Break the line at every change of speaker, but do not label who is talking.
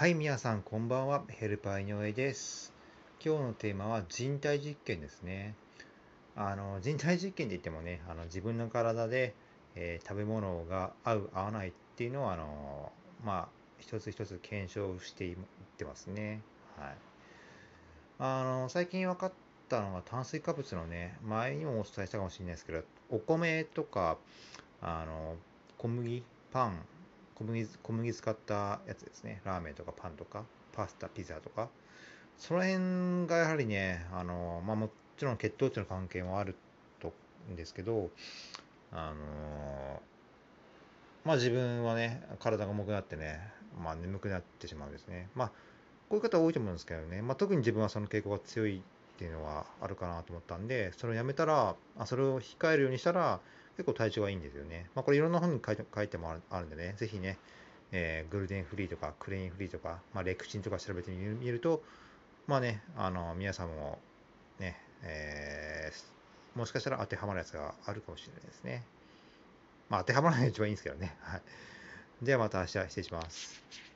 はい、皆さん、こんばんは。ヘルパー井上です。今日のテーマは人体実験ですね。あの人体実験って言ってもね、あの自分の体で、えー食べ物が合う、合わないっていうのを、あのまあ、一つ一つ検証していってますね。はい。あの最近分かったのが炭水化物のね、前にもお伝えしたかもしれないですけど、お米とか、あの小麦、パン、小麦小麦使ったやつですね。ラーメンとかパンとか、パスタ、ピザとか。その辺がやはりね、あのまあ、もちろん血糖値の関係もあるとんですけど、あのまあ自分はね、体が重くなってね、まあ眠くなってしまうんですね。まあ、こういう方多いと思うんですけどね、まあ、特に自分はその傾向が強いっていうのはあるかなと思ったんで、それをやめたら、あそれを控えるようにしたら、結構体調がいいんですよね。まあ、これいろんな本に書いて書いてもあるんでね、ぜひね、えーグルテンフリーとかクレインフリーとか、まあ、レクチンとか調べてみるみると、まあね、あの皆さんもね、えーもしかしたら当てはまるやつがあるかもしれないですね。まあ当てはまらないのが一番いいんですけどね。はい。ではまた明日失礼します。